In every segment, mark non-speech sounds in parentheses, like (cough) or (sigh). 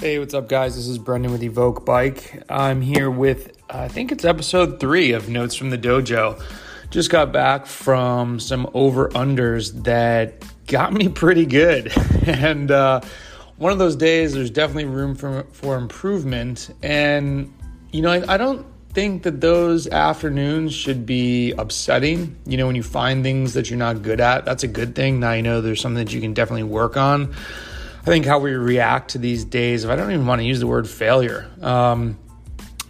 Hey, what's up, guys? This is Brendan with Evoq Bike. I'm here with, I think it's episode three of Notes from the Dojo. Just got back from some over unders that got me pretty good. (laughs) And uh, one of those days, there's definitely room for, for improvement. And, you know, I, I don't think that those afternoons should be upsetting. You know, when you find things that you're not good at, that's a good thing. Now you know there's something that you can definitely work on. I think how we react to these days, if I don't even want to use the word failure, um,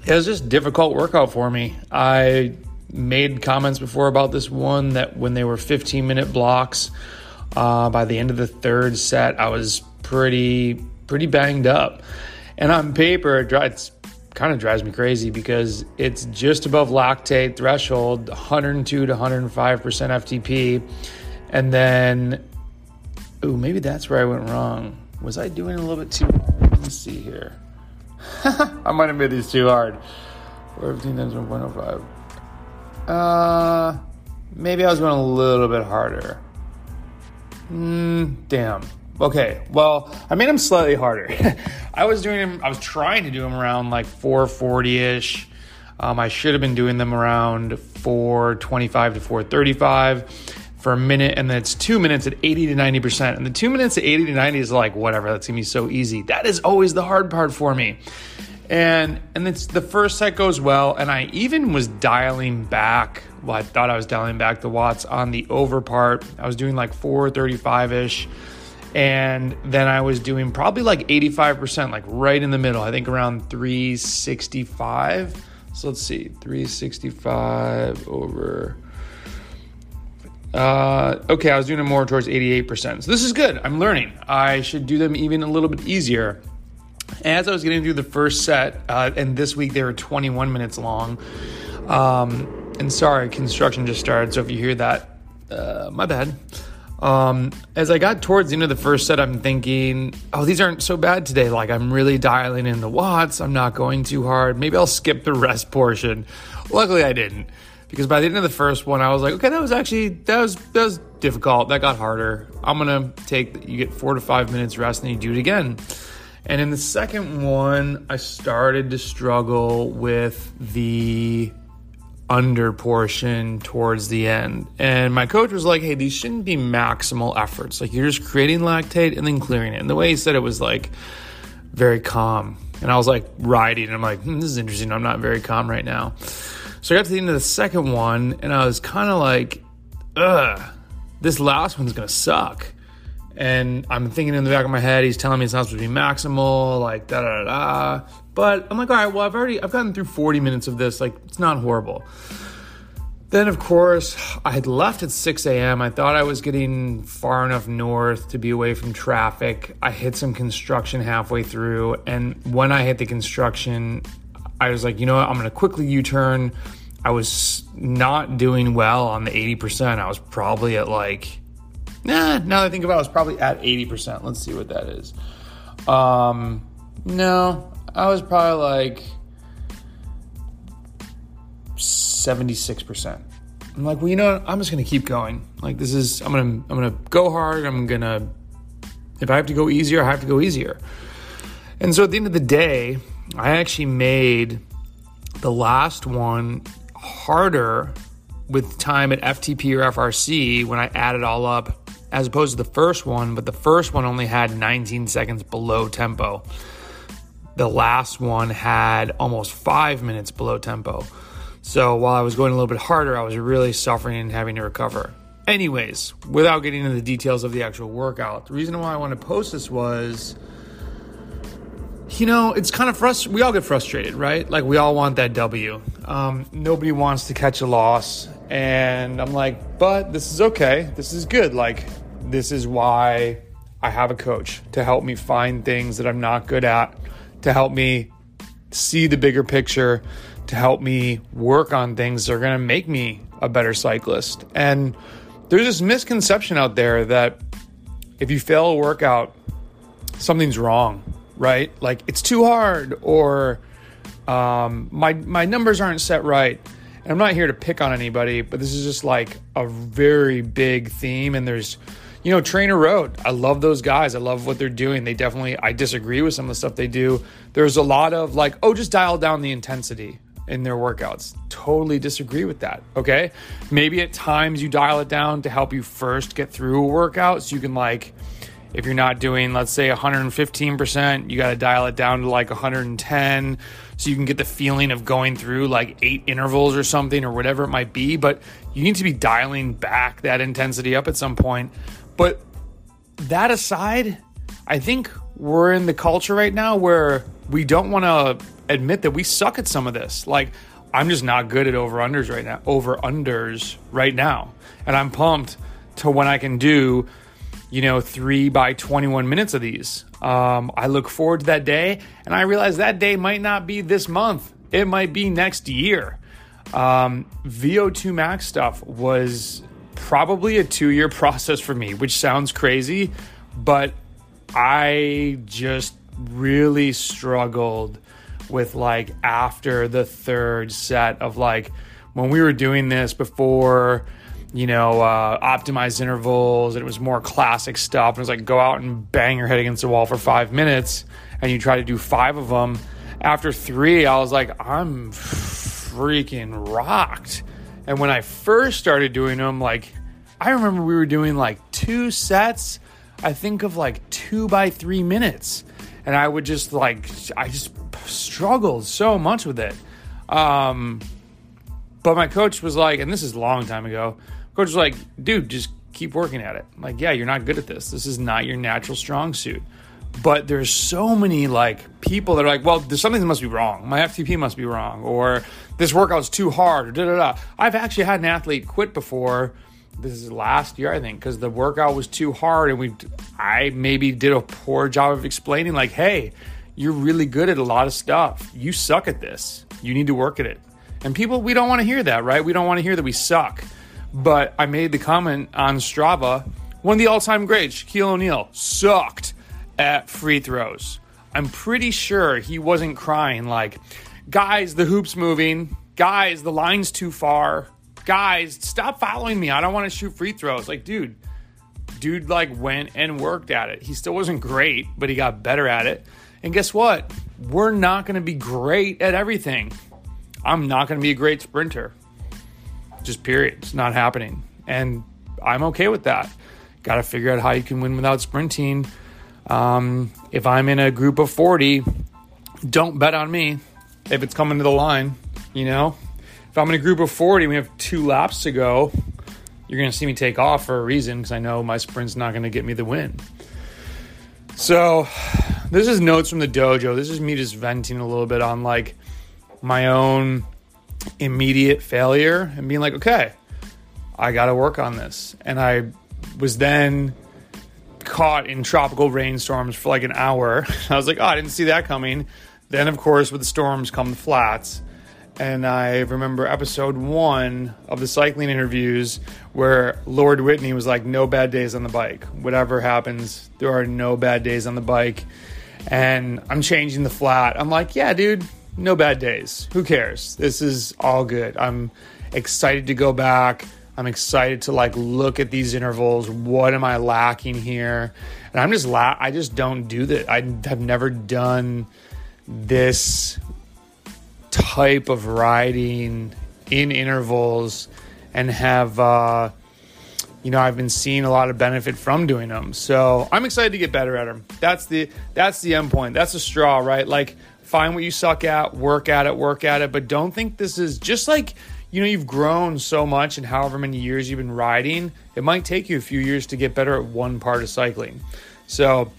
it was just difficult workout for me. I made comments before about this one that when they were 15 minute blocks, uh, by the end of the third set, I was pretty pretty banged up. And on paper, it kind of drives me crazy because it's just above lactate threshold, 102 to 105 percent FTP, and then, ooh, maybe that's where I went wrong was I doing a little bit too hard? Let me see here. (laughs) I might have made these too hard. 15 times 1.05. Uh, maybe I was going a little bit harder. Hmm, damn. Okay, well, I made them slightly harder. (laughs) I was doing them, I was trying to do them around like 440 ish. Um, I should have been doing them around 425 to 435 for a minute and then it's two minutes at 80 to 90%. And the two minutes at 80 to 90 is like, whatever, that's gonna be so easy. That is always the hard part for me. And and it's the first set goes well, and I even was dialing back. Well, I thought I was dialing back the watts on the over part. I was doing like 435 ish. And then I was doing probably like 85%, like right in the middle. I think around 365. So let's see, 365 over uh, okay, I was doing it more towards 88%. So this is good. I'm learning. I should do them even a little bit easier. As I was getting through the first set, uh, and this week they were 21 minutes long. Um, and sorry, construction just started. So if you hear that, uh, my bad. Um, as I got towards the end of the first set, I'm thinking, oh, these aren't so bad today. Like, I'm really dialing in the watts. I'm not going too hard. Maybe I'll skip the rest portion. Luckily, I didn't because by the end of the first one, I was like, okay, that was actually that was that was difficult. That got harder. I'm gonna take you get four to five minutes rest and you do it again. And in the second one, I started to struggle with the under portion towards the end. And my coach was like, hey, these shouldn't be maximal efforts. Like you're just creating lactate and then clearing it. And the way he said it was like very calm. And I was like riding, and I'm like, hmm, this is interesting. I'm not very calm right now. So I got to the end of the second one, and I was kind of like, ugh, this last one's gonna suck. And I'm thinking in the back of my head, he's telling me it's not supposed to be maximal, like da da da. But I'm like, all right, well, I've already I've gotten through 40 minutes of this, like it's not horrible. Then, of course, I had left at 6 a.m. I thought I was getting far enough north to be away from traffic. I hit some construction halfway through, and when I hit the construction, I was like, you know what? I'm going to quickly U turn. I was not doing well on the 80%. I was probably at like, nah, now that I think about it, I was probably at 80%. Let's see what that is. Um, no, I was probably like 76%. I'm like, well, you know what? I'm just to keep going. Like, this is, I'm to, I'm to go hard. I'm to, if I have to go easier, I have to go easier. And so at the end of the day, I actually made the last one harder with time at FTP or FRC when I added all up as opposed to the first one, but the first one only had 19 seconds below tempo. The last one had almost five minutes below tempo. So while I was going a little bit harder, I was really suffering and having to recover. Anyways, without getting into the details of the actual workout, the reason why I want to post this was you know, it's kind of frustrating. We all get frustrated, right? Like, we all want that W. Um, nobody wants to catch a loss. And I'm like, but this is okay. This is good. Like, this is why I have a coach to help me find things that I'm not good at, to help me see the bigger picture, to help me work on things that are going to make me a better cyclist. And there's this misconception out there that if you fail a workout, something's wrong right? Like it's too hard or um, my my numbers aren't set right. And I'm not here to pick on anybody, but this is just like a very big theme. And there's, you know, TrainerRoad. I love those guys. I love what they're doing. They definitely, I disagree with some of the stuff they do. There's a lot of like, oh, just dial down the intensity in their workouts. Totally disagree with that. Okay. Maybe at times you dial it down to help you first get through a workout so you can, like, if you're not doing, let's say 115%, you got to dial it down to like 110 so you can get the feeling of going through like eight intervals or something or whatever it might be. But you need to be dialing back that intensity up at some point. But that aside, I think we're in the culture right now where we don't want to admit that we suck at some of this. Like, I'm just not good at over unders right now, over unders right now. And I'm pumped to when I can do, you know, three by 21 minutes of these. Um, I look forward to that day, and I realize that day might not be this month, it might be next year. Um, VO2 max stuff was probably a two year (laughs) process for me, which sounds crazy, but I just really struggled with like after the third set of like when we were doing this before you know uh, optimized intervals and it was more classic stuff it was like go out and bang your head against the wall for five minutes and you try to do five of them after three i was like i'm freaking rocked and when i first started doing them like i remember we were doing like two sets i think of like two by three minutes and i would just like i just struggled so much with it. Um, but my coach was like, and this is a long time ago. Coach was like, dude, just keep working at it. I'm like, yeah, you're not good at this. This is not your natural strong suit. But there's so many like people that are like, well, there's something that must be wrong. My FTP must be wrong, or this workout's too hard, or da da da. I've actually had an athlete quit before. This is last year, I think, because the workout was too hard, and we, I maybe did a poor job of explaining, like, hey, you're really good at a lot of stuff. You suck at this. You need to work at it. And people, we don't want to hear that, right? We don't want to hear that we suck. But I made the comment on Strava one of the all time greats, Shaquille O'Neal, sucked at free throws. I'm pretty sure he wasn't crying like, guys, the hoop's moving. Guys, the line's too far. Guys, stop following me. I don't want to shoot free throws. Like, dude, dude, like went and worked at it. He still wasn't great, but he got better at it. And guess what? We're not going to be great at everything. I'm not going to be a great sprinter. Just period. It's not happening. And I'm okay with that. Got to figure out how you can win without sprinting. Um, if I'm in a group of 40, don't bet on me if it's coming to the line. You know, if I'm in a group of 40, we have two laps to go. You're going to see me take off for a reason because I know my sprint's not going to get me the win. So, this is notes from the dojo. This is me just venting a little bit on like my own immediate failure and being like, okay, I got to work on this. And I was then caught in tropical rainstorms for like an hour. (laughs) I was like, oh, I didn't see that coming. Then, of course, with the storms come the flats. And I remember episode one of the cycling interviews where Lord Whitney was like, No bad days on the bike. Whatever happens, there are no bad days on the bike. And I'm changing the flat. I'm like, Yeah, dude, no bad days. Who cares? This is all good. I'm excited to go back. I'm excited to like look at these intervals. What am I lacking here? And I'm just la- I just don't do that. I have never done this type of riding in intervals and have uh, you know I've been seeing a lot of benefit from doing them. So I'm excited to get better at them. That's the that's the end point. That's the straw, right? Like find what you suck at, work at it, work at it, but don't think this is just like you know you've grown so much in however many years you've been riding. It might take you a few years to get better at one part of cycling. So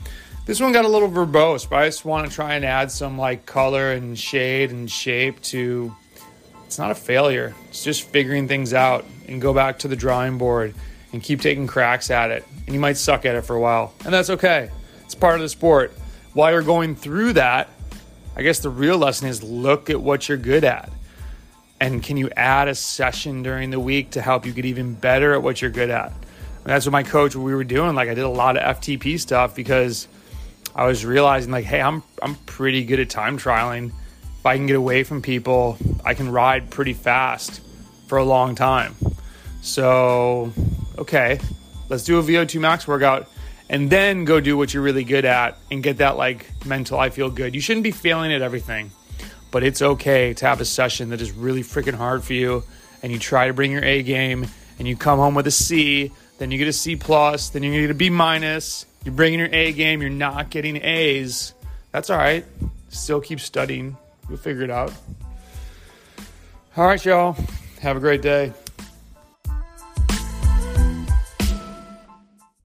this one got a little verbose, but I just want to try and add some like color and shade and shape to. It's not a failure. It's just figuring things out and go back to the drawing board and keep taking cracks at it. And you might suck at it for a while, and that's okay. It's part of the sport. While you're going through that, I guess the real lesson is look at what you're good at. And can you add a session during the week to help you get even better at what you're good at? And that's what my coach, what we were doing. Like I did a lot of FTP stuff because I was realizing like, hey, I'm I'm pretty good at time trialing. If I can get away from people, I can ride pretty fast for a long time. So, okay, Let's do a VO2 max workout and then go do what you're really good at and get that like mental I feel good. You shouldn't be failing at everything, but it's okay to have a session that is really freaking hard for you and you try to bring your A game and you come home with a C, then you get a C plus, then you get a B minus. You're bringing your A game, you're not getting A's. That's all right. Still keep studying. You'll figure it out. All right, y'all. Have a great day.